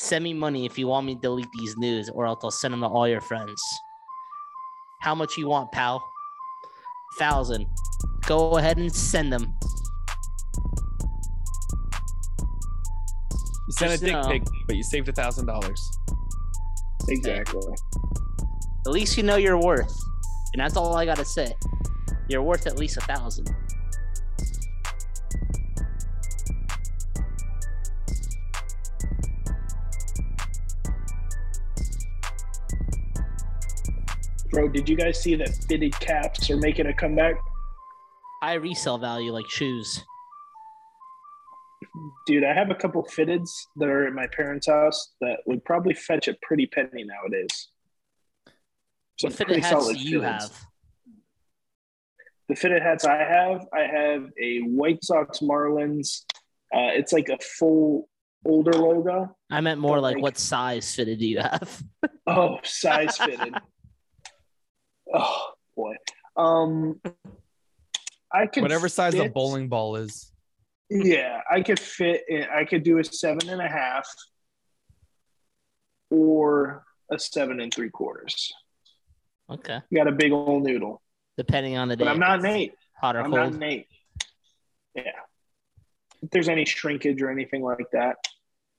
Send me money if you want me to delete these news, or else I'll send them to all your friends. How much you want, pal? Thousand. Go ahead and send them. You sent a dick uh, pic, but you saved a thousand dollars. Exactly. At least you know your worth, and that's all I gotta say. You're worth at least a thousand. Bro, did you guys see that fitted caps are making a comeback? High resale value like shoes. Dude, I have a couple fitteds that are at my parents' house that would probably fetch a pretty penny nowadays. What fitted hats you fitteds. have? The fitted hats I have, I have a White Sox Marlins. Uh, it's like a full older logo. I meant more like like- what size fitted do you have? Oh, size fitted. Oh boy. Um, I could Whatever size a bowling ball is. Yeah, I could fit. In, I could do a seven and a half, or a seven and three quarters. Okay. Got a big old noodle, Depending on the day. but I'm not Nate. hot or I'm cold. not Nate. Yeah. If there's any shrinkage or anything like that,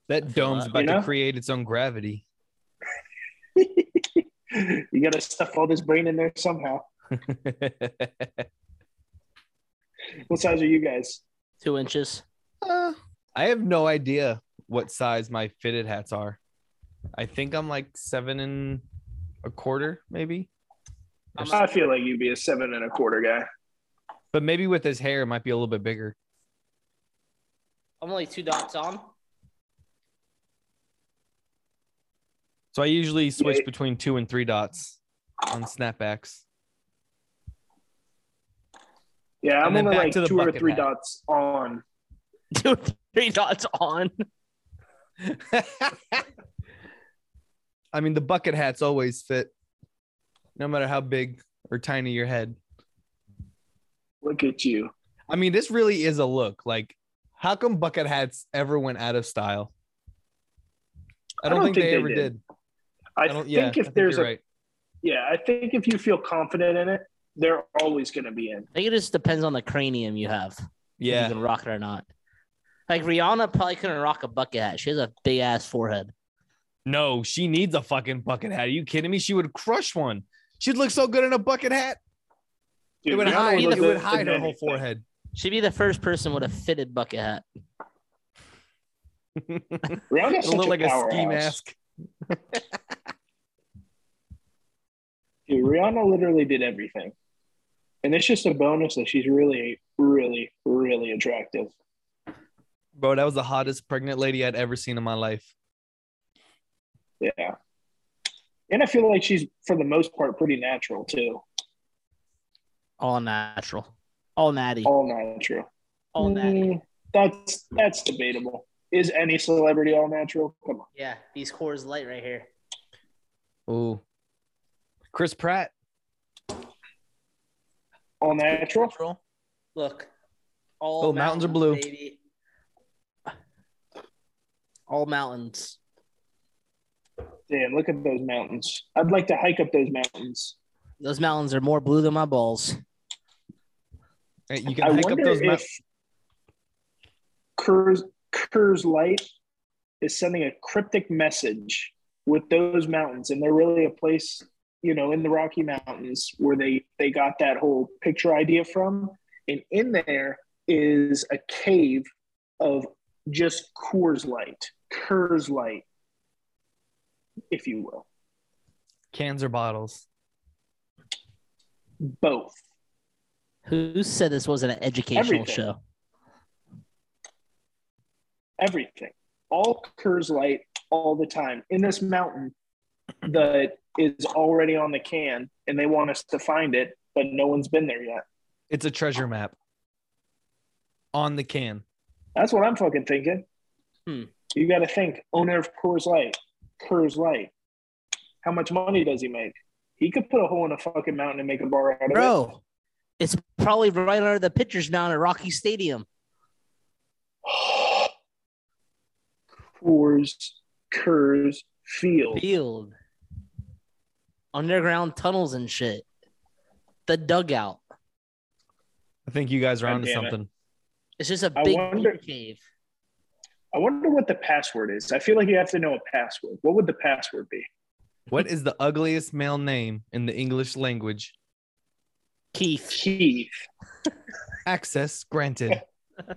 That dome's You about know? to create its own gravity. you got to stuff all this brain in there somehow. What size are you guys? Two inches. Uh, I have no idea what size my fitted hats are. I think I'm like seven and a quarter, maybe. Or s- I feel like you'd be a seven and a quarter guy. But maybe with his hair, it might be a little bit bigger. I'm only two dots on. So I usually switch Yeah. between two and three dots on snapbacks. Yeah, I'm only like to two or three hat. dots on. Two, three dots on. I mean, the bucket hats always fit, no matter how big or tiny your head. Look at you. I mean, this really is a look. Like, how come bucket hats ever went out of style? I don't, think, they, ever did. I, I don't. think Yeah, if I think there's you're a right. yeah, I think if you feel confident in it, they're always going to be in. I think it just depends on the cranium you have. if Yeah, You can rock it or not. Like Rihanna probably couldn't rock a bucket hat. She has a big ass forehead. no, she needs a fucking bucket hat. Are you kidding me? She would crush one. She'd look so good in a bucket hat. Dude, it would Rihanna hide. look It would hide her whole forehead. She'd be the first person with a fitted bucket hat. Rihanna's It'll look a like a ski mask. Dude, Rihanna literally did everything, and it's just a bonus that she's really, really, really attractive. Bro, that was the hottest pregnant lady I'd ever seen in my life. Yeah, and I feel like she's for the most part pretty natural too. All natural. All natty. All natural. All natty. Mm, that's that's debatable. Is any celebrity all natural? Come on. Yeah, these Coors Light right here. Ooh. Chris Pratt. All natural. Look. All Oh, mountains are blue. Baby. All mountains. Damn, look at those mountains. I'd like to hike up those mountains. Those mountains are more blue than my balls. Hey, you can I hike up those if mountains. Kerr's, Kerr's Light is sending a cryptic message with those mountains, and they're really a place, you know, in the Rocky Mountains where they they got that whole picture idea from. And in there is a cave of just Coors Light, Kerr's Light, if you will, Cans or bottles. both. Who said this wasn't an educational Everything. show? everything, all Coors Light, all the time in this mountain that is already on the can, and they want us to find it, but no one's been there yet. It's a treasure map on the can. That's what I'm fucking thinking. Hmm. You got to think owner of Coors Light, Coors Light. How much money does he make? He could put a hole in a fucking mountain and make a bar out of it. Bro, it's probably right under the pitcher's mound at Rocky Stadium. Coors Kurz Field. Field. Underground tunnels and shit. The dugout. I think you guys are God onto damn it. something. It's just a big wonder- cave. I wonder what the password is. I feel like you have to know a password. What would the password be? What is the ugliest male name in the English language? Keith. Keith. Access granted.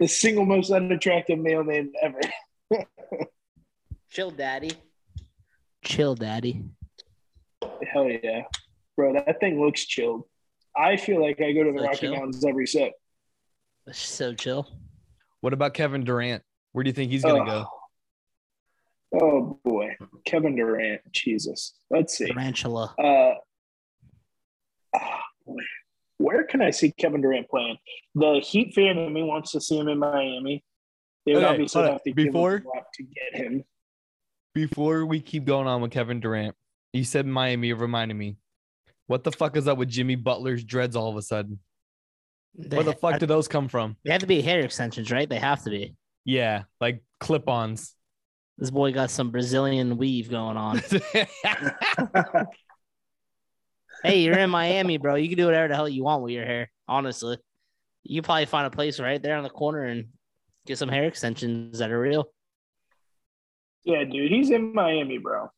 the single most unattractive male name ever. Chill, daddy. Chill, daddy. Hell yeah. Bro, that thing looks chilled. I feel like I go to the So Rocky chill? Mountains every sip. That's so chill. What about Kevin Durant? Where do you think he's gonna go? Oh boy. Kevin Durant. Jesus. Let's see. Tarantula. Uh, ah, boy. Where can I see Kevin Durant playing? The Heat fan in me wants to see him in Miami. They would Okay, obviously hold on. have to give Before- him a lot to get him. Before we keep going on with Kevin Durant, you said Miami it reminded me. What the fuck is up with Jimmy Butler's dreads all of a sudden? They, Where the fuck do those come from? they have to be hair extensions, right? They have to be. Yeah, like clip-ons. This boy got some Brazilian weave going on. hey, you're in Miami, bro. You can do whatever the hell you want with your hair. Honestly, you probably find a place right there on the corner and get some hair extensions that are real. Yeah, dude, he's in Miami, bro.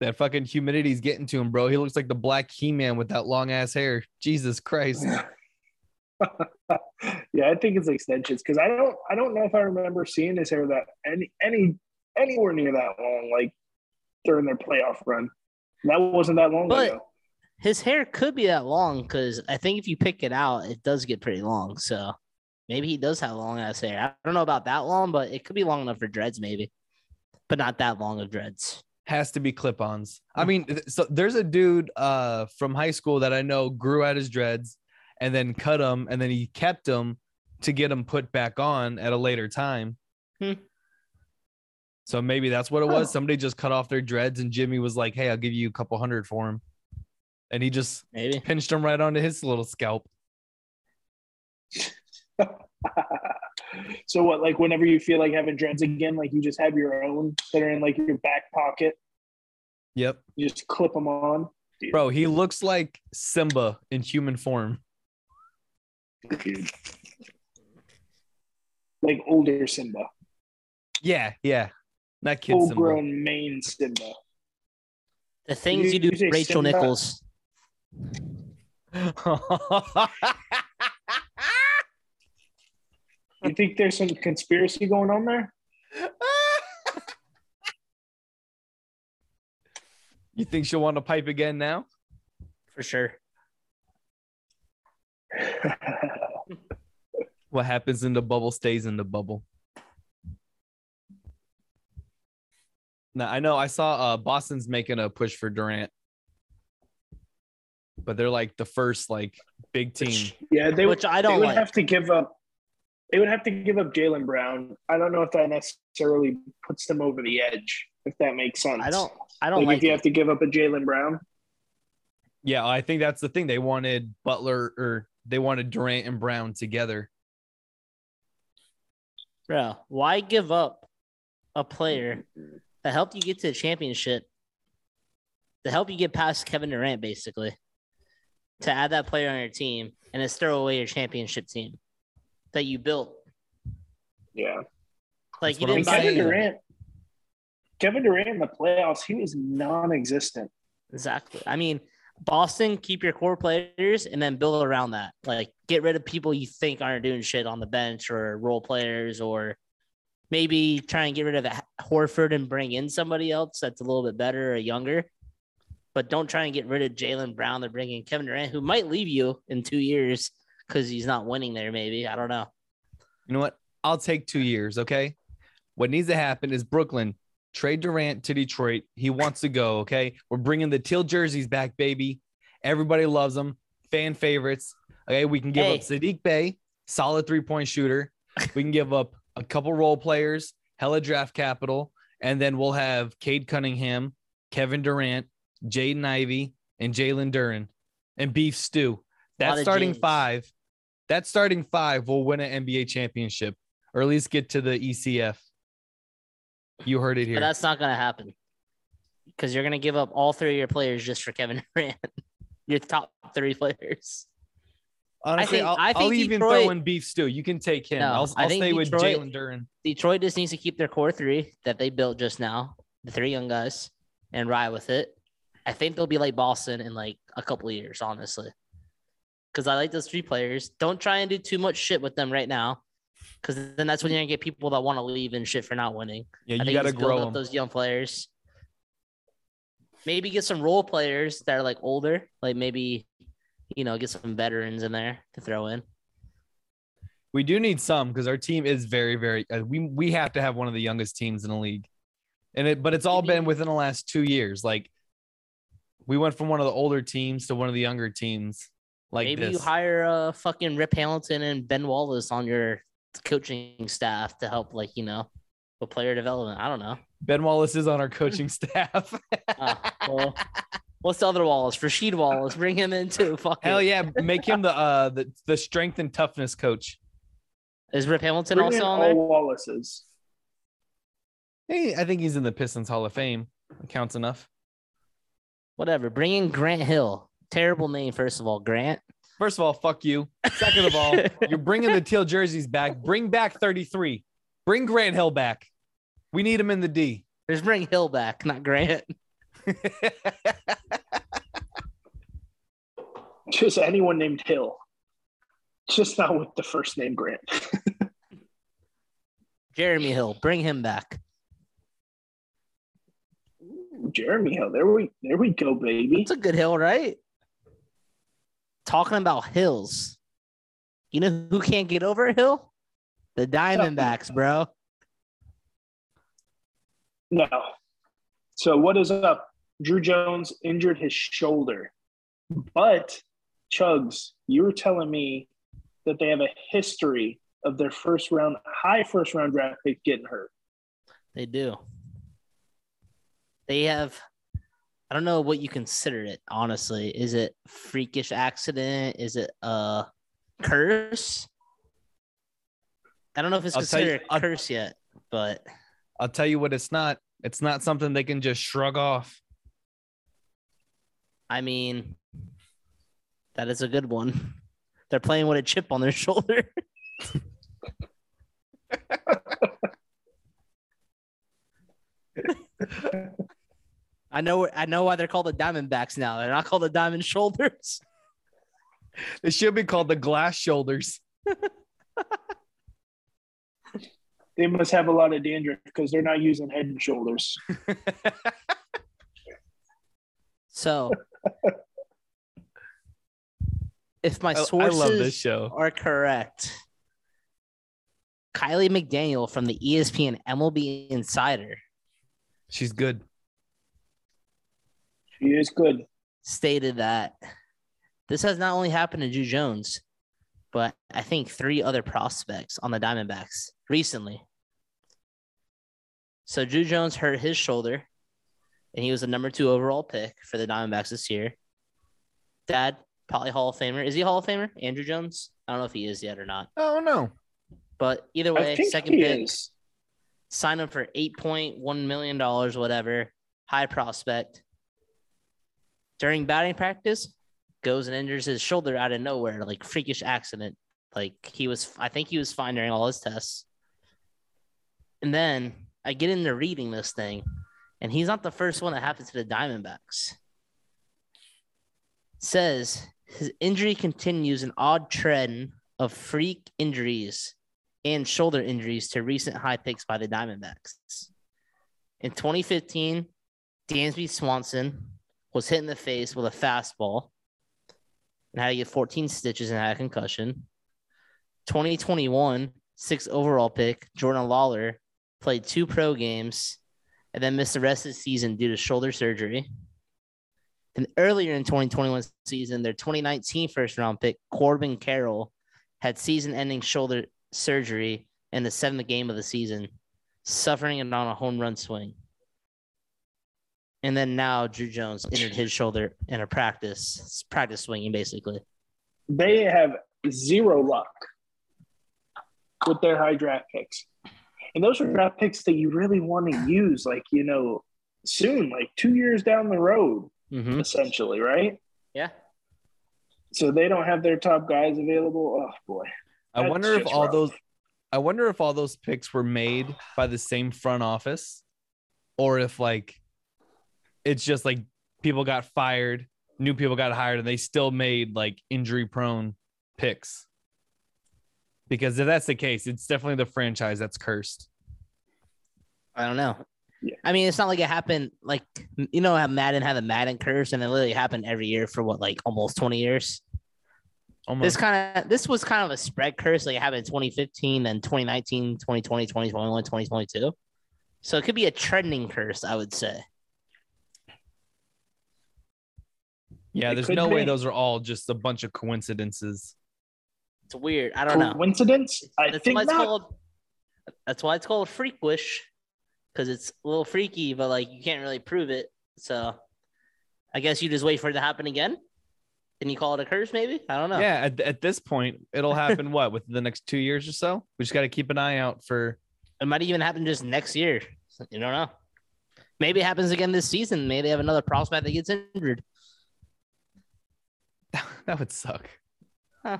that fucking humidity's getting to him, bro. He looks like the black He-Man with that long ass hair. Jesus Christ. yeah, I think it's extensions because I don't I don't know if I remember seeing his hair that any any anywhere near that long, like during their playoff run. That wasn't that long But- ago. His hair could be that long because I think if you pick it out, it does get pretty long. So maybe he does have long ass hair. I don't know about that long, but it could be long enough for dreads, maybe, but not that long of dreads. Has to be clip-ons. I mean, so there's a dude uh from high school that I know grew out his dreads and then cut them and then he kept them to get them put back on at a later time. Hmm. So maybe that's what it was. Somebody just cut off their dreads and Jimmy was like, "Hey, I'll give you a couple hundred for him." And he just Maybe. pinched them right onto his little scalp. So what? Like whenever you feel like having dreads again, like you just have your own that are in like your back pocket. Yep. You just clip them on. Dude, Bro, he looks like Simba in human form. dude. Like older Simba, Yeah, yeah. Not kid full Simba. grown main Simba. The things you, you do, say Rachel Simba? Nichols. You think there's some conspiracy going on there? you think she'll want to pipe again now? For sure. What happens in the bubble stays in the bubble. Now I know I saw uh Boston's making a push for Durant. But they're like the first like big team. yeah, they. Which I don't would like. have to give up. They would have to give up Jaylen Brown. I don't know if that necessarily puts them over the edge. If that makes sense. I don't. I don't Like, like. if you it. have to give up a Jaylen Brown. Yeah, I think that's the thing. They wanted Butler or they wanted Durant and Brown together. Bro, why give up a player that helped you get to the championship, to help you get past Kevin Durant, basically, to add that player on your team and just throw away your championship team that you built? Yeah. Like That's you didn't buy Kevin. Durant. Kevin Durant in the playoffs, he was non-existent. exactly. I mean, Boston, keep your core players and then build around that. Like get rid of people you think aren't doing shit on the bench or role players, or maybe try and get rid of Horford and bring in somebody else that's a little bit better or younger. But don't try and get rid of Jaylen Brown. They're bringing Kevin Durant, who might leave you in two years because he's not winning there. Maybe I don't know. You know what? I'll take two years. Okay. What needs to happen is Brooklyn trade Durant to Detroit. He wants to go. Okay. We're bringing the teal jerseys back, baby. Everybody loves them. Fan favorites. Okay. We can give up Saddiq Bey, solid three point shooter. We can give up a couple role players, hella draft capital, and then we'll have Cade Cunningham, Kevin Durant, Jaden Ivey, and Jalen Duren and Beef Stew. That starting James. five, that starting five will win an NBA championship or at least get to the ECF. You heard it But here. that's not going to happen because you're going to give up all three of your players just for Kevin Durant, your top three players. Honestly, think- I think I'll even Detroit- throw in beef stew. You can take him. No, I'll, I I'll stay with Detroit- Jalen Duren. Detroit just needs to keep their core three that they built just now, the three young guys, and ride with it. I think they'll be like Boston in like a couple of years, honestly. Because I like those three players. Don't try and do too much shit with them right now. Because then that's when you're gonna get people that want to leave and shit for not winning. Yeah, I you think got to just grow up those young players. Maybe get some role players that are like older, like maybe you know get some veterans in there to throw in. We do need some because our team is very, very. Uh, we we have to have one of the youngest teams in the league, and it. But it's all been within the last two years. Like we went from one of the older teams to one of the younger teams. Like maybe this. you hire uh fucking Rip Hamilton and Ben Wallace on your coaching staff to help, like you know, with player development. I don't know. ben Wallace is on our coaching staff. Uh, well, what's the other Wallace? Rasheed Wallace. Bring him in too. Fuck Hell it. yeah, make him the uh the, the strength and toughness coach. Is Rip Hamilton Bring in also on all there? Wallaces. Hey, I think he's in the Pistons Hall of Fame. Counts enough. Whatever. Bring in Grant Hill. Terrible name, first of all. Grant. First of all, fuck you. Second of all, you're bringing the teal jerseys back. Bring back 33. Bring Grant Hill back. We need him in the D. Just bring Hill back, not Grant. Just anyone named Hill. Just not with the first name Grant. Jeremy Hill. Bring him back. Ooh, Jeremy Hill. There we there we go, baby. It's a good hill, right? Talking about hills. You know who can't get over a hill? The Diamondbacks, bro. No. So what is up? Druw Jones injured his shoulder. But Chugs, you were telling me that they have a history of their first round, high first round draft pick getting hurt. They do. They have I don't know what you consider it, honestly. Is it freakish accident? Is it a curse? I don't know if it's I'll tell you- considered a I'll- curse yet, but I'll tell you what it's not. It's not something they can just shrug off. I mean, that is a good one. They're playing with a chip on their shoulder. I know. I know why they're called the Diamondbacks now. They're not called the Diamond Shoulders. they should be called the glass shoulders. They must have a lot of dandruff because they're not using head and shoulders. So, if my I, I sources love this show. are correct, Kiley McDaniel from the ESPN MLB Insider She's good. She is good. stated that this has not only happened to Druw Jones, but I think three other prospects on the Diamondbacks recently. So Druw Jones hurt his shoulder, and he was the number two overall pick for the Diamondbacks this year. Dad, probably Hall of Famer. Is he Hall of Famer? Andruw Jones? I don't know if he is yet or not. Oh no. But either way, second he pick, is. sign him for eight point one million dollars, whatever. High prospect. During batting practice, goes and injures his shoulder out of nowhere, like freakish accident. Like he was, I think he was fine during all his tests. And then I get into reading this thing, and he's not the first one that happened to the Diamondbacks. says his injury continues an odd trend of freak injuries and shoulder injuries to recent high picks by the Diamondbacks. In 2015, Dansby Swanson was hit in the face with a fastball and had to get 14 stitches and had a concussion. 2021, six overall pick, Jordan Lawlar played two pro games and then missed the rest of the season due to shoulder surgery. And earlier in 2021 season, their 2019 first round pick, Corbin Carroll, had season ending shoulder surgery in the seventh game of the season, suffering it on a home run swing. And then now Druw Jones injured his shoulder in a practice, practice swinging basically. They have zero luck. with their high draft picks. And those are draft picks that you really want to use, like, you know, soon, like two years down the road, Mhm. essentially, right? Yeah. So they don't have their top guys available. Oh boy. I wonder if all rough. those I wonder if all those picks were made by the same front office or if like it's just like people got fired, new people got hired and they still made like injury prone picks. Because if that's the case, it's definitely the franchise that's cursed. I don't know. Yeah. I mean, it's not like it happened like you know how Madden had the Madden curse, and it literally happened every year for what like almost twenty years. Almost This kind of this was kind of a spread curse. Like it happened in 2015, then 2019, 2020, 2021, 2022. So it could be a trending curse, I would say. Yeah, It there's could no way those are all just a bunch of coincidences. It's weird. I don't know. Coincidence? I That's think why it's not. called. That's why it's called freakish, because it's a little freaky, but like you can't really prove it. So, I guess you just wait for it to happen again. Can you call it a curse? Maybe I don't know. Yeah, at, at this point, it'll happen what within the next two years or so. We just got to keep an eye out for. It might even happen just next year. You don't know. Maybe it happens again this season. Maybe they have another prospect that gets injured. that would suck. Huh.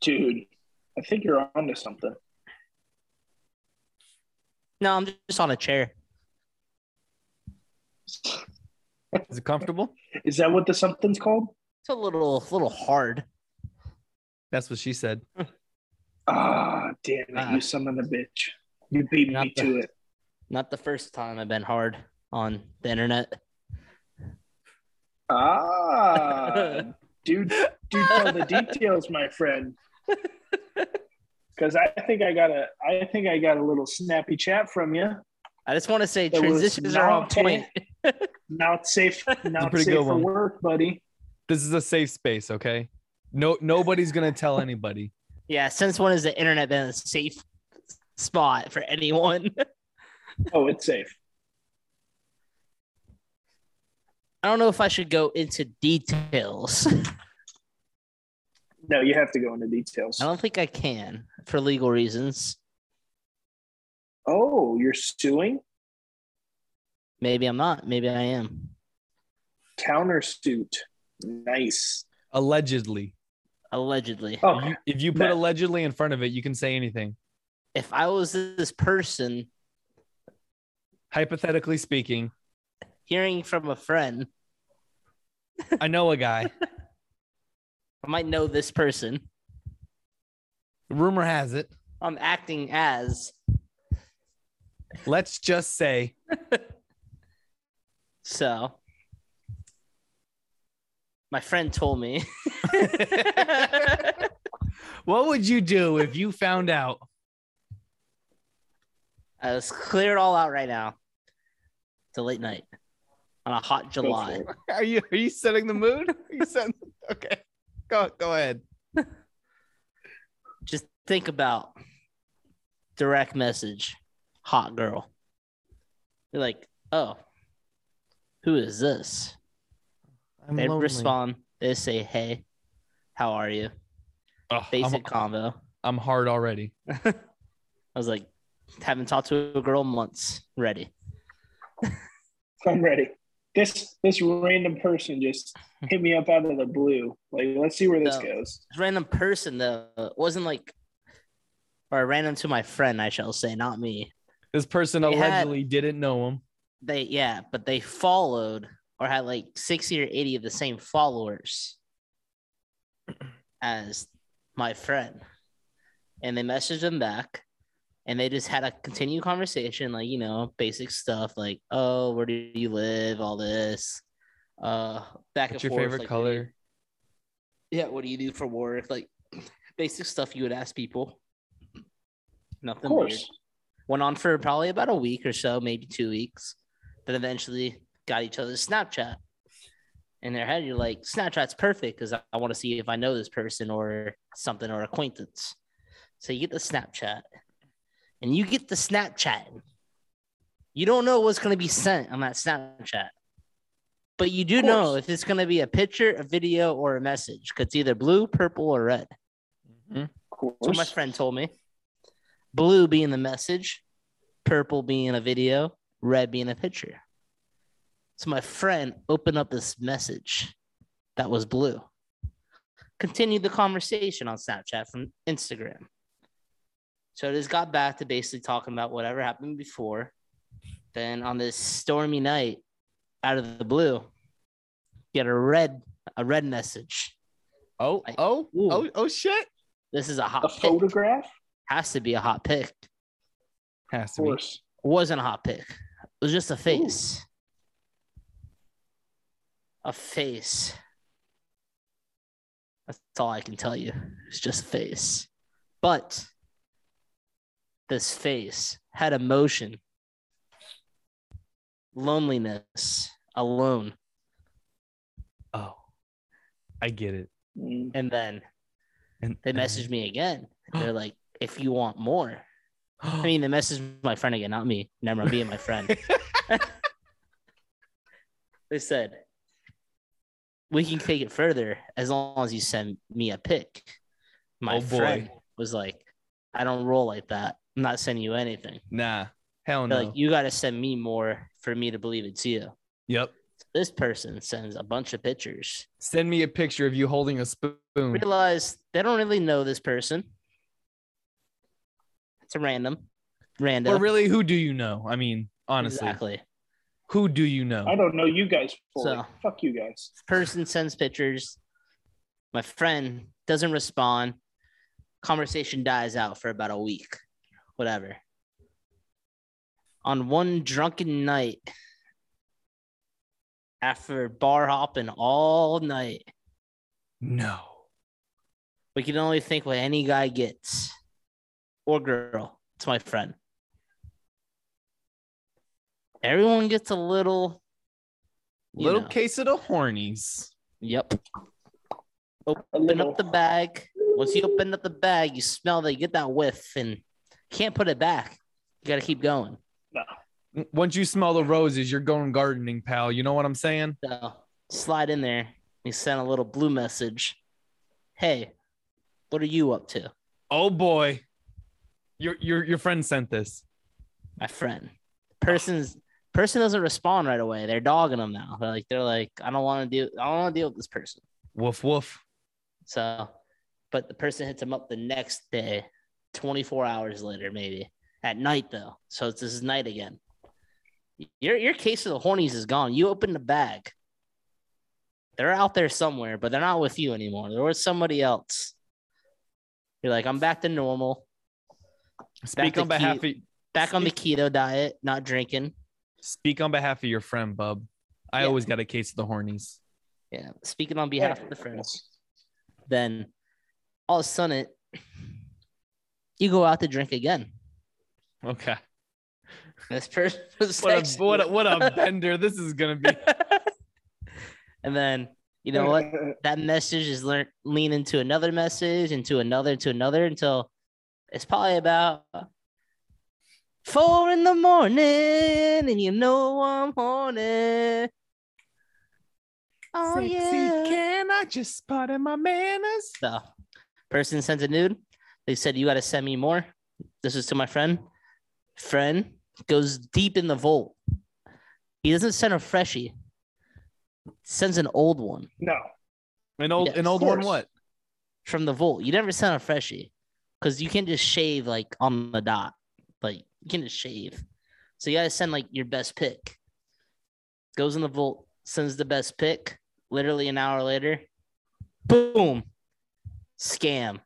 Dude, I think you're onto something. No, I'm just on a chair. Is it comfortable? Is that what the something's called? It's a little, a little hard. That's what she said. Ah, damn it, Ah. you son of a bitch. You beat me the- to it. Not the first time I've been hard on the internet. Ah, dude, do tell the details, my friend. Because I think I got a, I think I got a little snappy chat from you. I just want to say It was transitions are on point. Now it's safe. Now it's pretty safe good for one. work, buddy. This is a safe space, okay? No, nobody's gonna tell anybody. Yeah, since when has the internet been a safe spot for anyone? Oh, it's safe. I don't know if I should go into details. No, you have to go into details. I don't think I can for legal reasons. Oh, you're suing? Maybe I'm not. Maybe I am. Countersuit. Nice. Allegedly, Allegedly. Oh, You- if you put That- allegedly in front of it, you can say anything. If I was this person Hypothetically speaking, hearing from a friend, I know a guy. I might know this person. Rumor has it. I'm acting as Let's just say so. My friend told me. what would you do if you found out? I let's clear it all out right now. It's a late night on a hot July. Are you are you setting the mood? Are you setting okay. Go go ahead. Just think about direct message, hot girl. You're like, oh, who is this? I'm they lonely. respond. They say, hey, how are you? Ugh, I'm, Basic convo. I'm hard already. I was like, haven't talked to a girl in months. Ready. I'm ready. This this random person just hit me up out of the blue. Like, let's see where this No. goes. Random person though it wasn't like, or random to my friend, I shall say, not me. This person They had- allegedly didn't know him. They yeah, but they followed or had like sixty or eighty of the same followers as my friend, and they messaged him back, and they just had a continued conversation, like you know, basic stuff, like oh, where do you live, all this, uh, back What's and your forth, favorite like, color? yeah, what do you do for work? Like basic stuff you would ask people. Of Nothing weird. course. Went on for probably about a week or so, maybe two weeks. But eventually got each other's Snapchat. In their head, you're like, Snapchat's perfect because I, I want to see if I know this person or something or acquaintance. So you get the Snapchat and you get the Snapchat. You don't know what's going to be sent on that Snapchat. But you do know if it's going to be a picture, a video, or a message. 'cause It's either blue, purple, or red. Mm-hmm. Of course. That's what my friend told me. Blue being the message, purple being a video, red being a picture. So my friend opened up this message that was blue. Continued the conversation on Snapchat from Instagram. So it this got back to basically talking about whatever happened before. Then on this stormy night, out of the blue, get a red a red message. Oh, I- oh, Ooh. oh, oh shit. This is a hot A pick. photograph, Has to be a hot pick. Has of to be. It wasn't a hot pick. It was just a face. A face. That's all I can tell you. It's just a face. But this face had emotion, loneliness, alone. Oh, I get it. Mm. And then And they messaged me again. They're like, if you want more. I mean, they messaged my friend again, not me. Never mind, being my friend. they said, we can take it further as long as you send me a pic. My Oh, boy. friend was like, I don't roll like that. I'm not sending you anything. nah, hell They're no. Like, you got to send me more for me to believe it's you. yep. This person sends a bunch of pictures. Send me a picture of you holding a spoon. Realize they don't really know this person. It's a random, random. Or really, who do you know? I mean, honestly, exactly. who do you know? I don't know you guys fully. So- Fuck you guys. person sends pictures. My friend doesn't respond. Conversation dies out for about a week, whatever. On one drunken night, after bar hopping all night, No. we can only think what any guy gets or girl. It's my friend. Everyone gets a little. Little know. case of the hornies. Yep. Open up the bag. Once you open up the bag, you smell that you get that whiff and can't put it back. You gotta keep going. No. Once you smell the roses, you're going gardening, pal. You know what I'm saying? So slide in there. You send a little blue message. Hey, what are you up to? Oh boy. Your your your friend sent this. My friend. Person's person doesn't respond right away. They're dogging them now. They're like, they're like, I don't want to deal, I don't want to deal with this person. Woof woof. So, but the person hits him up the next day, 24 hours later, maybe at night though. So it's this is night again. Your your case of the hornies is gone. You open the bag. They're out there somewhere, but they're not with you anymore. They're with somebody else. You're like, I'm back to normal, Speak to on behalf of back on the keto diet, not drinking. speak on behalf of your friend, bub. I Yeah. always got a case of the hornies. Yeah, speaking on behalf of the friends. Then all of a sudden, you go out to drink again. Okay. This person was What a what a, what a bender this is gonna be. and then you know what? That message is learn lean into another message, into another, to another, until it's probably about four in the morning, and you know I'm horny. Oh Sexy, yeah. can I just spot in my manners? So, person sends a nude. They said you got to send me more. This is to my friend. Friend goes deep in the vault. He doesn't send a freshie. Sends an old one no. An old Yeah, an old one what? from the vault. You never send a freshie because you can't just shave like on the dot. Like you can't just shave. So you got to send like your best pick. Goes in the vault, sends the best pick. Literally an hour later, boom, scam.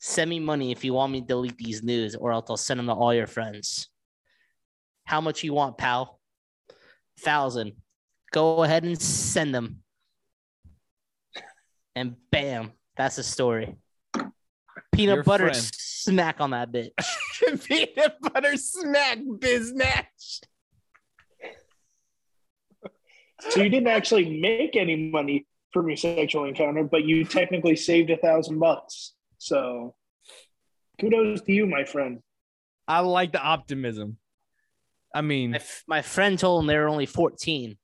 Send me money if you want me to delete these news, or else I'll send them to all your friends. How much you want, pal? Thousand. Go ahead and send them. And bam, that's the story. Peanut Your butter friend. smack on that bitch. Peanut butter smack biznatch. So you didn't actually make any money from your sexual encounter, but you technically saved a thousand bucks. So kudos to you, my friend. I like the optimism. I mean, My, f- my friend told him they were only 14.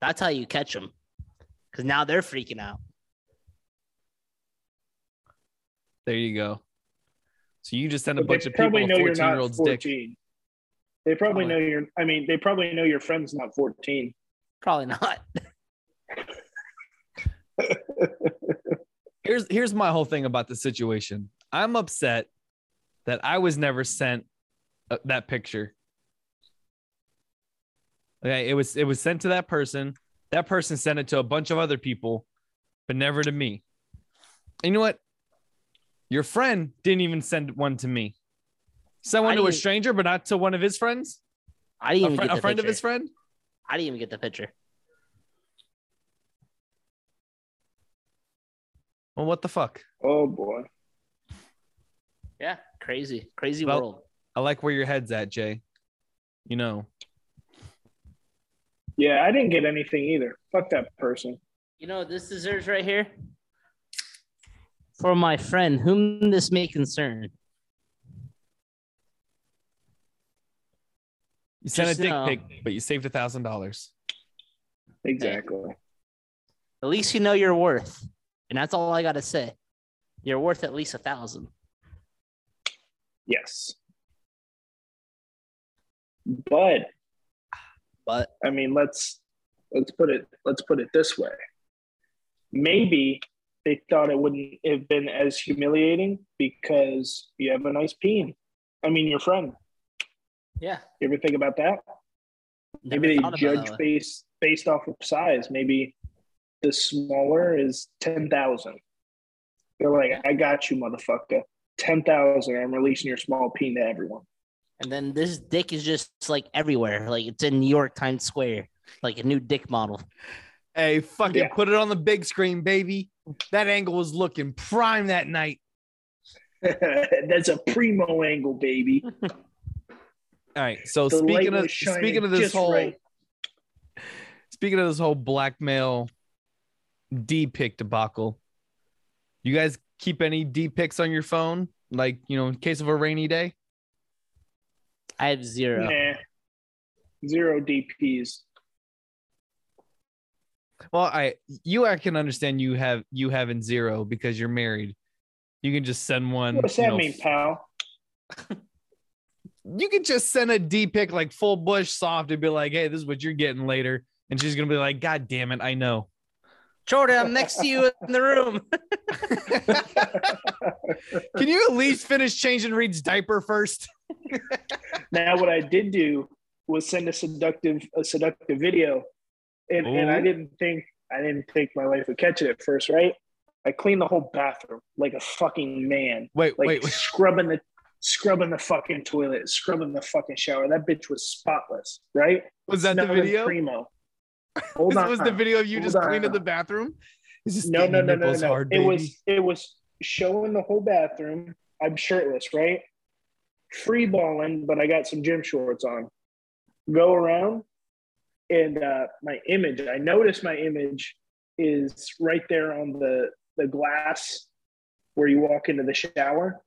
That's how you catch them. Because now they're freaking out. there you go. So you just send a But bunch of people probably a know you're 14 not year old's dick. 14. They probably Oh. know you're. I mean, they probably know your friend's not 14. Probably not. Here's here's my whole thing about the situation. I'm upset that I was never sent uh, that picture. Okay, it was it was sent to that person. That person sent it to a bunch of other people, but never to me. And you know what? Your friend didn't even send one to me. Sent one I to a stranger, but not to one of his friends. I didn't A, get a friend of his friend. I didn't even get the picture. Well, what the fuck? Oh boy. Yeah, crazy, crazy Well- world. I like where your head's at, Jay. You know, Yeah, I didn't get anything either. Fuck that person. You know what this deserves right here? For my friend, whom this may concern. you sent Just a dick know. pic, but you saved a thousand dollars. Exactly. At least you know your worth. And that's all I gotta say. You're worth at least a thousand. Yes. But But I mean, let's let's put it let's put it this way. Maybe they thought it wouldn't have been as humiliating because you have a nice peen. I mean, your friend. yeah. You ever think about that? never Maybe they thought about it that judge based based off of size. Maybe the smaller is ten thousand. They're like, I got you, motherfucker. Ten thousand. I'm releasing your small peen to everyone. And then this dick is just like everywhere. Like it's in New York Times Square, like a new dick model. Hey, fucking Yeah. put it on the big screen, baby. That angle was looking prime that night. That's a primo angle, baby. All right. So The speaking of speaking of this whole right. speaking of this whole blackmail D pick debacle, you guys keep any D pics on your phone? Like, you know, in case of a rainy day? I have zero. Nah. Zero DPs. Well, I you I can understand you have you having zero because you're married. You can just send one. What's you that know, mean, pal? you can just send a D pic like full bush soft and be like, hey, this is what you're getting later. And she's gonna be like, God damn it, I know. Jordan, I'm next to you in the room. Can you at least finish changing Reed's diaper first? now, what I did do was send a seductive a seductive video, and, and I didn't think I didn't think my wife would catch it at first, right? I cleaned the whole bathroom like a fucking man, Wait, like wait, wait. scrubbing the scrubbing the fucking toilet, scrubbing the fucking shower. That bitch was spotless, right? Was that the Smelling video? Primo. Hold This on. was the video of you Hold just cleaning the bathroom? Is this No, no, no, no, no. hard, it baby? was it was showing the whole bathroom. I'm shirtless, right? Free balling, but I got some gym shorts on. Go around, and uh, my image. I notice my image is right there on the the glass where you walk into the shower.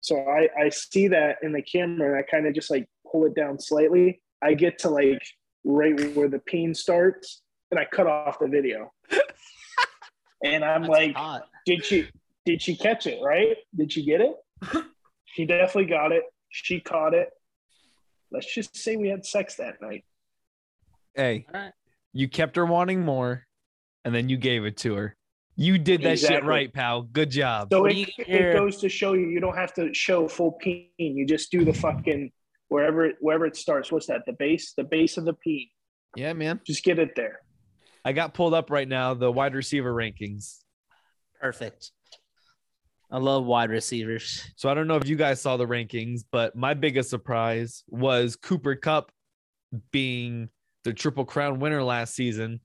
So I I see that in the camera, and I kind of just like pull it down slightly. I get to like right where the peen starts, and I cut off the video. and I'm That's like, hot. did she did she catch it right did she get it she definitely got it she caught it let's just say we had sex that night hey, All right. you kept her wanting more, and then you gave it to her. You did that shit right, pal. Good job. so it, it goes to show you you don't have to show full peen you just do the fucking wherever it wherever it starts what's that the base the base of the peen yeah, man. just get it there I got pulled up right now the wide receiver rankings. Perfect. I love wide receivers. So I don't know if you guys saw the rankings, but my biggest surprise was Cooper Kupp being the Triple Crown winner last season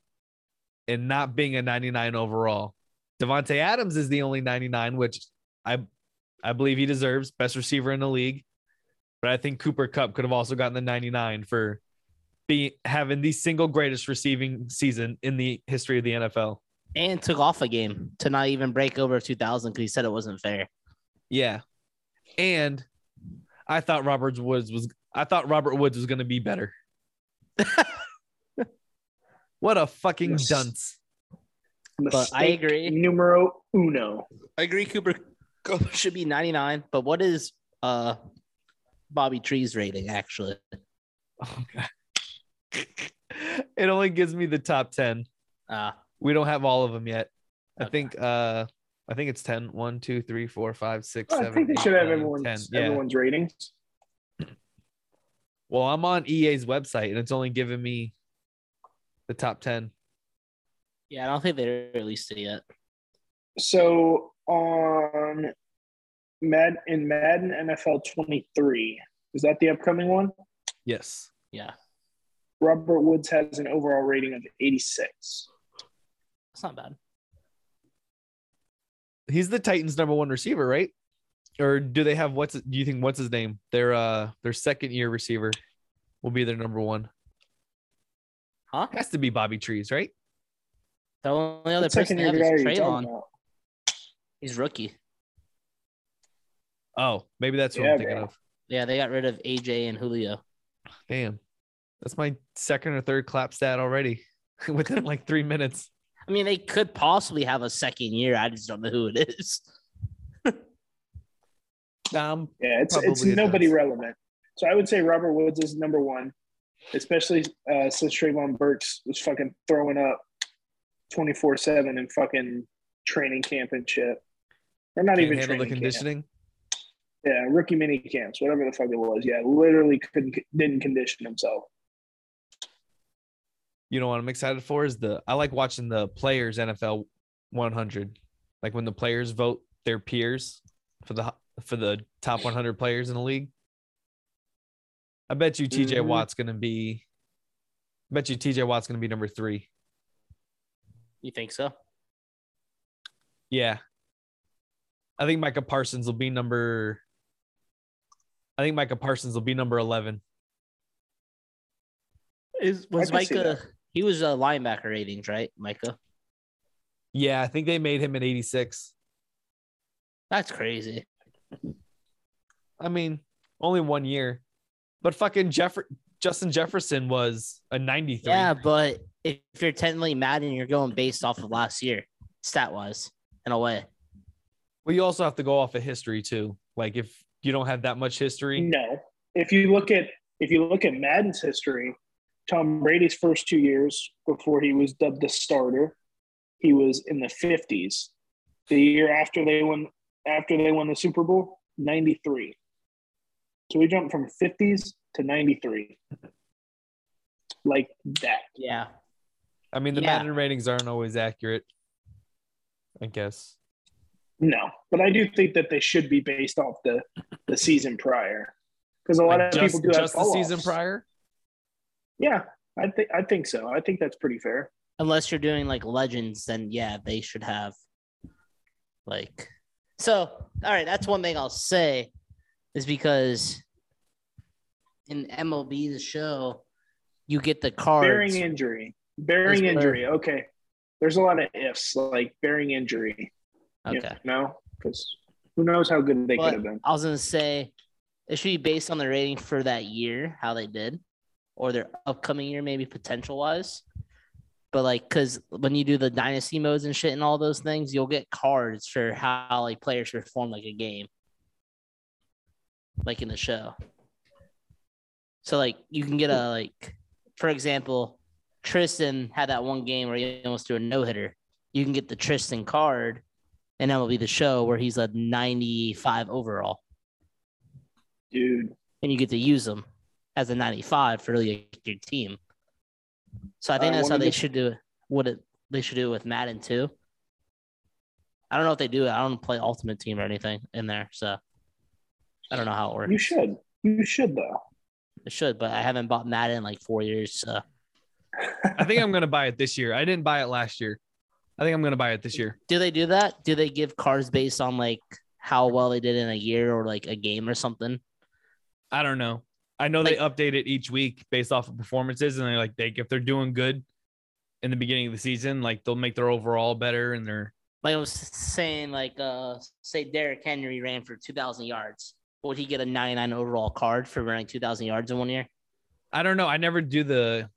and not being a 99 overall. Davante Adams is the only 99, which I I believe he deserves best receiver in the league. But I think Cooper Kupp could have also gotten the 99 for being having the single greatest receiving season in the history of the NFL. And took off a game to not even break over 2,000 because he said it wasn't fair. Yeah. And I thought Robert Woods was I thought Robert Woods was going to be better. what a fucking Yes. dunce. But I agree. numero uno I agree, Cooper Kupp should be 99. But what is uh Bobby Tree's rating actually? Okay. it only gives me the top 10. Uh We don't have all of them yet. I think uh I think it's 10. 1, 2, 3, 4, 5, 6, I 7, think they 8, should have everyone's 10. Yeah. everyone's ratings. Well, I'm on EA's website and it's only giving me the top 10. yeah, I don't think they released it yet. So on Mad in Madden NFL 23, is that the upcoming one? Yes. Yeah, Robert Woods has an overall rating of 86. it's not bad. He's the Titans number 1 receiver, right? Or do they have what's do you think what's his name? Their uh their second year receiver will be their number 1. Huh? Has to be Bobby Trees, right? The only other What person they have is are you talking Treylon. He's rookie. Oh, maybe that's what Yeah, I'm thinking bro. of. Yeah, they got rid of AJ and Julio. Damn. That's my second or third clap stat already within like three minutes. I mean, they could possibly have a second year. I just don't know who it is. Um, Yeah, it's it's Probably it nobody does. relevant. So I would say Robert Woods is number one, especially uh, since Trayvon Burks was fucking throwing up 24 7 in fucking training camp and shit. Or not can't even handle the training camp. Conditioning. Yeah, rookie mini camps, whatever the fuck it was. Yeah, literally couldn't didn't condition himself. You know what I'm excited for is the I like watching the players NFL 100, like when the players vote their peers for the for the top 100 players in the league. I bet you TJ Mhm. Watt's gonna be. I bet you TJ Watt's gonna be number three. You think so? Yeah. I think Micah Parsons will be number. I think Micah Parsons will be number 11. Is was Micah? He was a linebacker ratings, right, Micah? Yeah, I think they made him an 86. That's crazy. I mean, only one year, but fucking Jeff Justin Jefferson was a 93. Yeah, but if you're technically Madden, you're going based off of last year, stat wise, in a way. Well, you also have to go off of history too. Like if you don't have that much history, No, if you look at if you look at Madden's history, Tom Brady's first two years before he was dubbed the starter, he was in the fifties. The year after they won after they won the Super Bowl, ninety three. So we jumped from fifties to ninety three, like that. Yeah. I mean, the Yeah. Madden ratings aren't always accurate. I guess. No, but I do think that they should be based off the the season prior, because a lot Like of just, people do have just the season prior. Yeah, I think I think so. I think that's pretty fair. Unless you're doing like legends, then yeah, they should have like so all right, that's one thing I'll say is because in MLB the show, you get the cards. Bearing injury. Bearing injury. Okay. There's a lot of ifs, like bearing injury. Okay. no, because who knows how good they could have been. I was gonna say it should be based on the rating for that year, how they did, or their upcoming year, maybe potential wise. But like, cause when you do the dynasty modes and shit and all those things, you'll get cards for how like players perform like a game, like in the show. So like you can get a like, for example, Tristan had that one game where he almost threw a no hitter. You can get the Tristan card, and that will be the show where he's a 95 overall, Dude. and you get to use him as a 95 for like, your team. So I think that's let how they just- should do it. What it they should do it with Madden too. I don't know if they do it. I don't play Ultimate Team or anything in there, so I don't know how it works. You should. You should though. It should, but I haven't bought Madden in like four years. So I think I'm gonna buy it this year. I didn't buy it last year. I think I'm gonna buy it this year. do they do that? Do they give cards based on like how well they did in a year or like a game or something? I don't know. I know they update it each week based off of performances, and they're like they if they're doing good in the beginning of the season, like they'll make their overall better and their Like I was saying, like uh, say Derrick Henry ran for two thousand yards. Would he get a ninety nine overall card for running two thousand yards in one year? I don't know. I never do the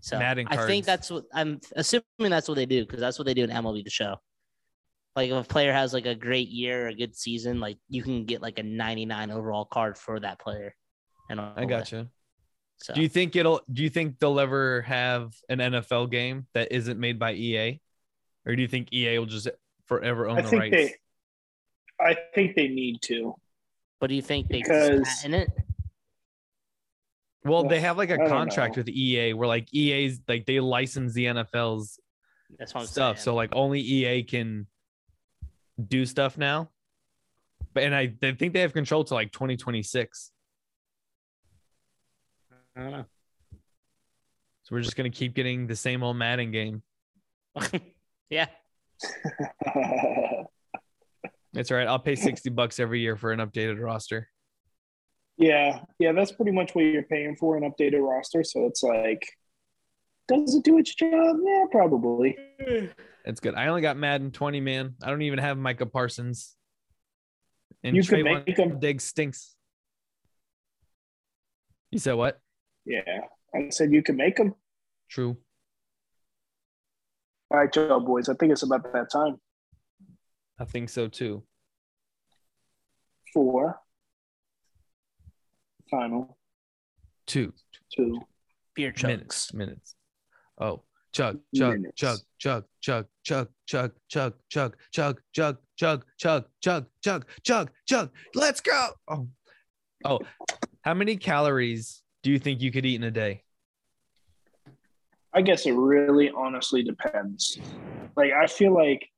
So Madden I think that's what I'm assuming that's what they do because that's what they do in MLB the show. Like if a player has like a great year or a good season, like you can get like a 99 overall card for that player. And I gotcha. So Do you think it'll? Do you think they'll ever have an NFL game that isn't made by EA, or do you think EA will just forever own I the think rights? they, I think they need to. but do you think they Because- just patent it? Well, they have like a contract know. with EA where like EA's like they license the NFL's That's what I'm stuff, saying. so like only EA can do stuff now. But and I they think they have control to like 2026. I don't know. So we're just gonna keep getting the same old Madden game. yeah. That's all right. I'll pay 60 bucks every year for an updated roster. Yeah, yeah, that's pretty much what you're paying for an updated roster. So it's like, does it do its job? Yeah, probably. Eh. It's good. I only got Madden 20, man. I don't even have Micah Parsons. And You could make make 'em- Diggs stinks. You said what? Yeah, I said you can make them. True. All right, Joe boys. I think it's about that time I think so too. for final Two two. Beer minutes. Minutes. Oh, chug, chug, Minutes. chug, chug, chug, chug, chug, chug, chug, chug, chug, chug, chug, chug, chug, chug, chug. Let's go. Oh, oh. How many calories do you think you could eat in a day? I guess it really honestly depends. Like I feel like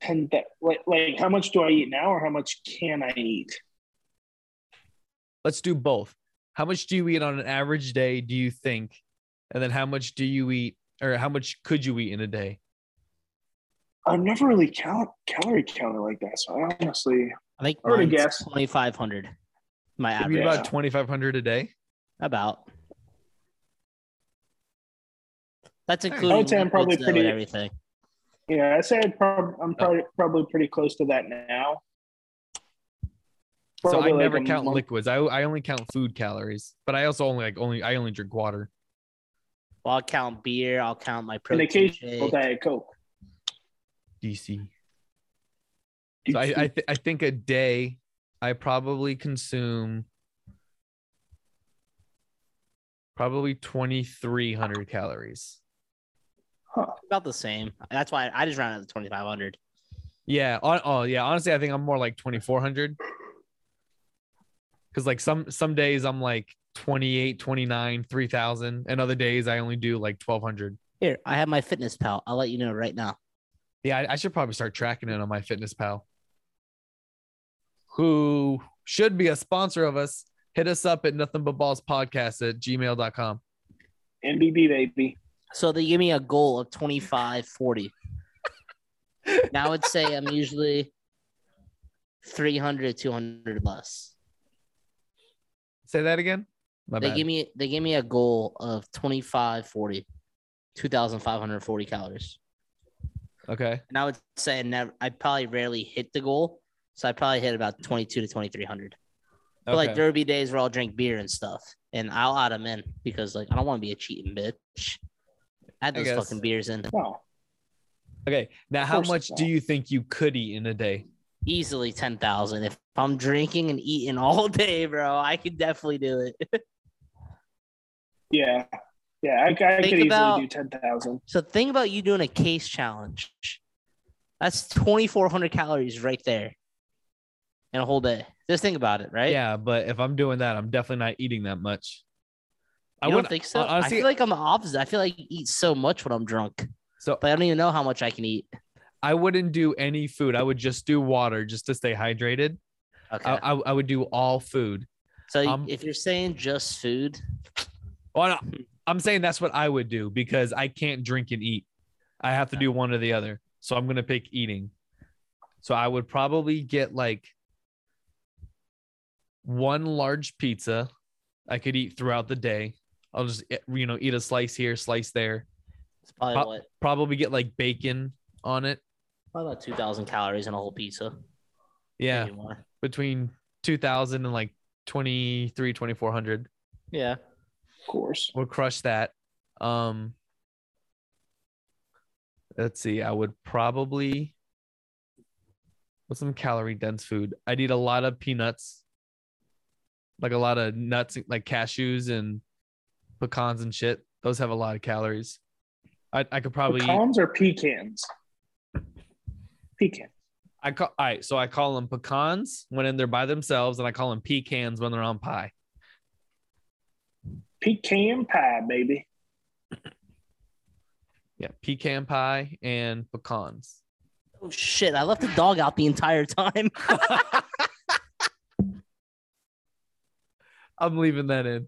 ten like like how much do I eat now or how much can I eat? Let's do both. How much do you eat on an average day, do you think? And then how much do you eat or how much could you eat in a day? I've never really count calorie counted like that. So I honestly I think I would mine's guess. 2,500. My You eat average. about 2,500 a day. About. That's I would including say I'm probably liquids, though, and pretty- everything. yeah, I say I'd prob- I'm oh. probably probably pretty close to that now. So I Probably like never count month- liquids. I, I only count food calories, but I also only like only I only drink water. Well, I'll count beer. I'll count my an protein occasional shake. diet coke. DC. So I I, th- I think a day I probably consume probably 2,300 calories. About the same. That's why I just rounded to 2,500. Yeah. Oh, yeah. Honestly, I think I'm more like 2,400. Because like some some days I'm like 28, 29, 3,000, and other days I only do like 1,200. Here, I have MyFitnessPal. I'll let you know right now. Yeah, I, I should probably start tracking it on MyFitnessPal. Who should be a sponsor of us. Hit us up at nothing but balls podcast at gmail.com. NBB baby. So they give me a goal of 25, 40. now I would say I'm usually 300, 200 less. Say that again. My they bad. give me they give me a goal of 25, 40, 2,540 calories. okay. And I would say I never I probably rarely hit the goal. So I probably hit about 22 to 2300. But Okay. like there would be days where I'll drink beer and stuff, and I'll add them in because like I don't want to be a cheating bitch. Add I those guess. fucking beers in No. okay. Now, how much do you think you could eat in a day? easily ten thousand. If I'm drinking and eating all day, bro, I could definitely do it. Yeah. Yeah, I, I could easily about- do 10,000. so think about you doing a case challenge. That's 2,400 calories right there in a whole day. Just think about it, right? Yeah, but if I'm doing that, I'm definitely not eating that much. I don't think so. Honestly, I feel like I'm the opposite. I feel like I eat so much when I'm drunk, so but I don't even know how much I can eat. I wouldn't do any food. I would just do water just to stay hydrated. Okay. I, I, I would do all food. so um, if you're saying just food, Well, no, I'm saying that's what I would do because I can't drink and eat. I have to do one or the other. So I'm gonna pick eating. So I would probably get like one large pizza I could eat throughout the day. I'll just eh, you know eat a slice here, slice there. it's probably Pop- what Probably get like bacon on it. probably about 2,000 calories in a whole pizza. Yeah, Maybe more. Between 2000 and like 23 2400 Yeah. Of course. would crush that um let's see i would probably What's some calorie dense food? I'd eat a lot of peanuts, like a lot of nuts, like cashews and pecans and shit. Those have a lot of calories. I, I could probably eat, Pecans or pecans? Pecan. I call all right, so I call them pecans when they're by themselves, and I call them pecans when they're on pie. Pecan pie, baby. Yeah, pecan pie and pecans. Oh shit! I left the dog out the entire time. I'm leaving that in.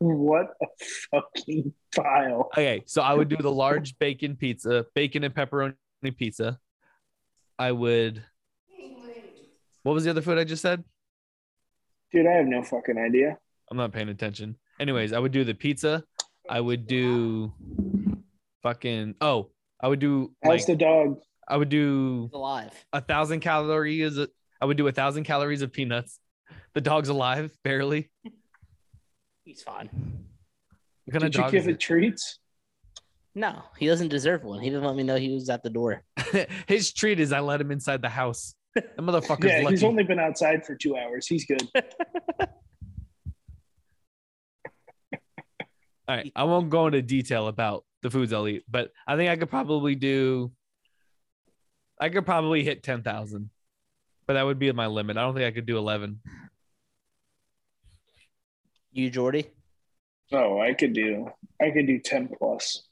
What a fucking file. Okay, so I would do the large bacon pizza, bacon and pepperoni pizza. I would. What was the other food I just said? Dude, I have no fucking idea. I'm not paying attention. Anyways, I would do the pizza. I would do fucking oh, I would do How's like the dog? I would do alive. a thousand calories. I would do a thousand calories of peanuts. The dog's alive, barely. He's fine. What kind of Did you give is it treats? No, he doesn't deserve one. He didn't let me know he was at the door. His treat is I let him inside the house. That motherfucker's Yeah, lucky. he's only been outside for two hours. He's good. All right, I won't go into detail about the foods I'll eat, but I think I could probably do. I could probably hit ten thousand, but that would be my limit. I don't think I could do eleven. You, Jordy? Oh, I could do I could do 10 plus.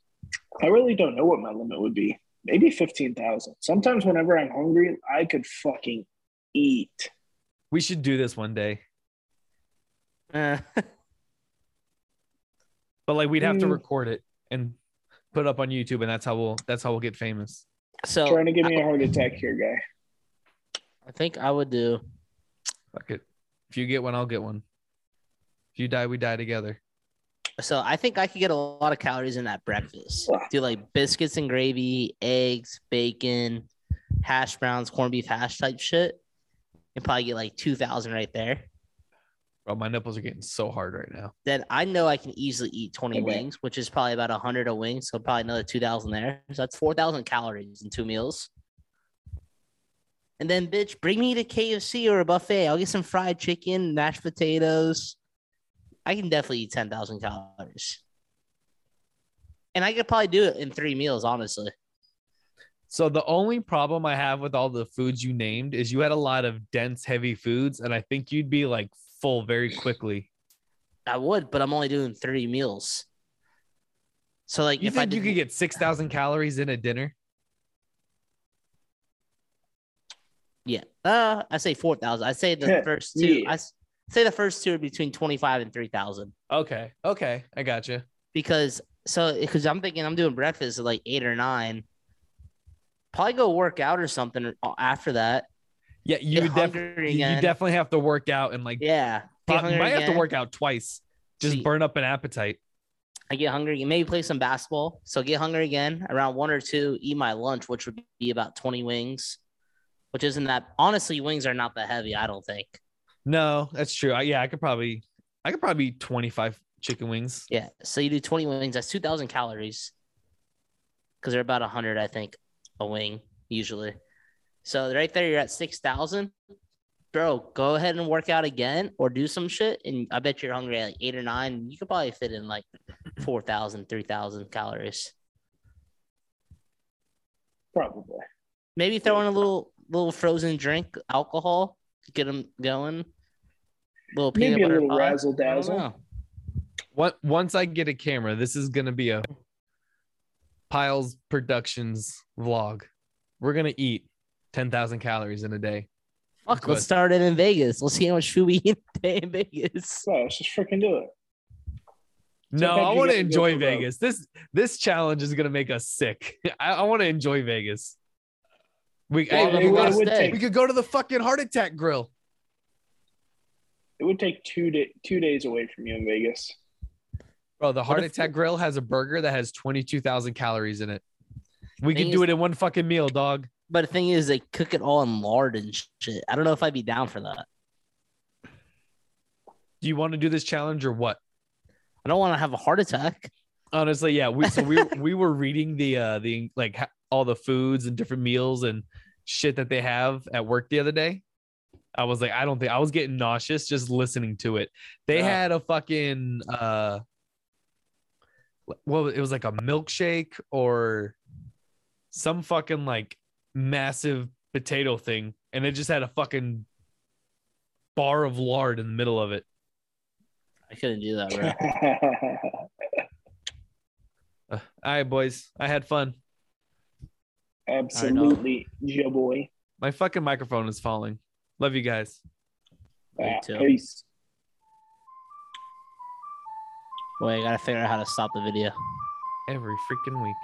I really don't know what my limit would be. Maybe 15,000. Sometimes whenever I'm hungry, I could fucking eat. We should do this one day, Uh, but like we'd have to Mm. record it and put it up on YouTube, and that's how we'll that's how we'll get famous. so Trying to give me a heart attack here, guy. I think I would do. Fuck it. If you get one, I'll get one. If you die, we die together. So I think I could get a lot of calories in that breakfast. Do like biscuits and gravy, eggs, bacon, hash browns, corned beef hash type shit, and probably get like two thousand right there. Bro, my nipples are getting so hard right now. Then I know I can easily eat twenty Okay. wings, which is probably about hundred a wing. So probably another two thousand there. So that's four thousand calories in two meals. And then, bitch, bring me to KFC or a buffet. I'll get some fried chicken, mashed potatoes. I can definitely eat 10,000 calories. And I could probably do it in three meals, honestly. So the only problem I have with all the foods you named is you had a lot of dense, heavy foods, and I think you'd be like full very quickly. I would, but I'm only doing three meals. So, like, You if I think did, you could get six thousand calories in a dinner? yeah, uh, I say 4,000. I say the first two, yeah. I s- say the first two are between 25 and 3,000 Okay, okay, I got you. because, so, because I'm thinking I'm doing breakfast at like eight or nine. Probably go work out or something uh, after that. Yeah, you Get would def- you definitely have to work out and like Yeah. Get prob- you hungry might have to work out twice. Just See- burn up an appetite. I get hungry, You maybe play some basketball. So get hungry again around one or two, eat my lunch, which would be about 20 wings, which isn't that honestly, wings are not that heavy, I don't think. No, that's true. I, yeah, I could probably, I could probably eat twenty five chicken wings. Yeah. So you do 20 wings, that's 2,000 calories because they're about 100, I think, a wing usually. So right there, you're at 6,000. Bro, go ahead and work out again or do some shit. And I bet you're hungry at like eight or nine. You could probably fit in like 4,000, 3,000 calories. Probably. Maybe throw in a little little frozen drink, alcohol, get them going. Little peanut Maybe a little pie. razzle dazzle. What once I get a camera, this is gonna be a Piles Productions vlog. We're gonna eat ten thousand calories in a day. Fuck, Good. let's start it in Vegas. Let's see how much food we eat day in Vegas. So let's just freaking do it. No, I want to enjoy for broke. Vegas. This this challenge is gonna make us sick. I, I want to enjoy Vegas. We, Well, hey, we, we'll would, gotta- it would stay. take we could go to the fucking heart attack grill. It would take two day, two days away from you in Vegas. Bro, the heart if- attack grill has a burger that has 22,000 calories in it. We can do is- it in one fucking meal, dog. But the thing is, they cook it all in lard and shit. I don't know if I'd be down for that. Do you want to do this challenge or what? I don't want to have a heart attack. Honestly, yeah. We so we we were reading the uh the like all the foods and different meals and shit that they have at work the other day. I was like, I don't think I was getting nauseous just listening to it. They Yeah. had a fucking uh well, it was like a milkshake or some fucking like massive potato thing, and it just had a fucking bar of lard in the middle of it. I couldn't do that, bro. Uh, all right, boys, I had fun. Absolutely, Joe boy. My fucking microphone is falling. Love you guys. Me Ah, peace. Wait, I gotta figure out how to stop the video. Every freaking week.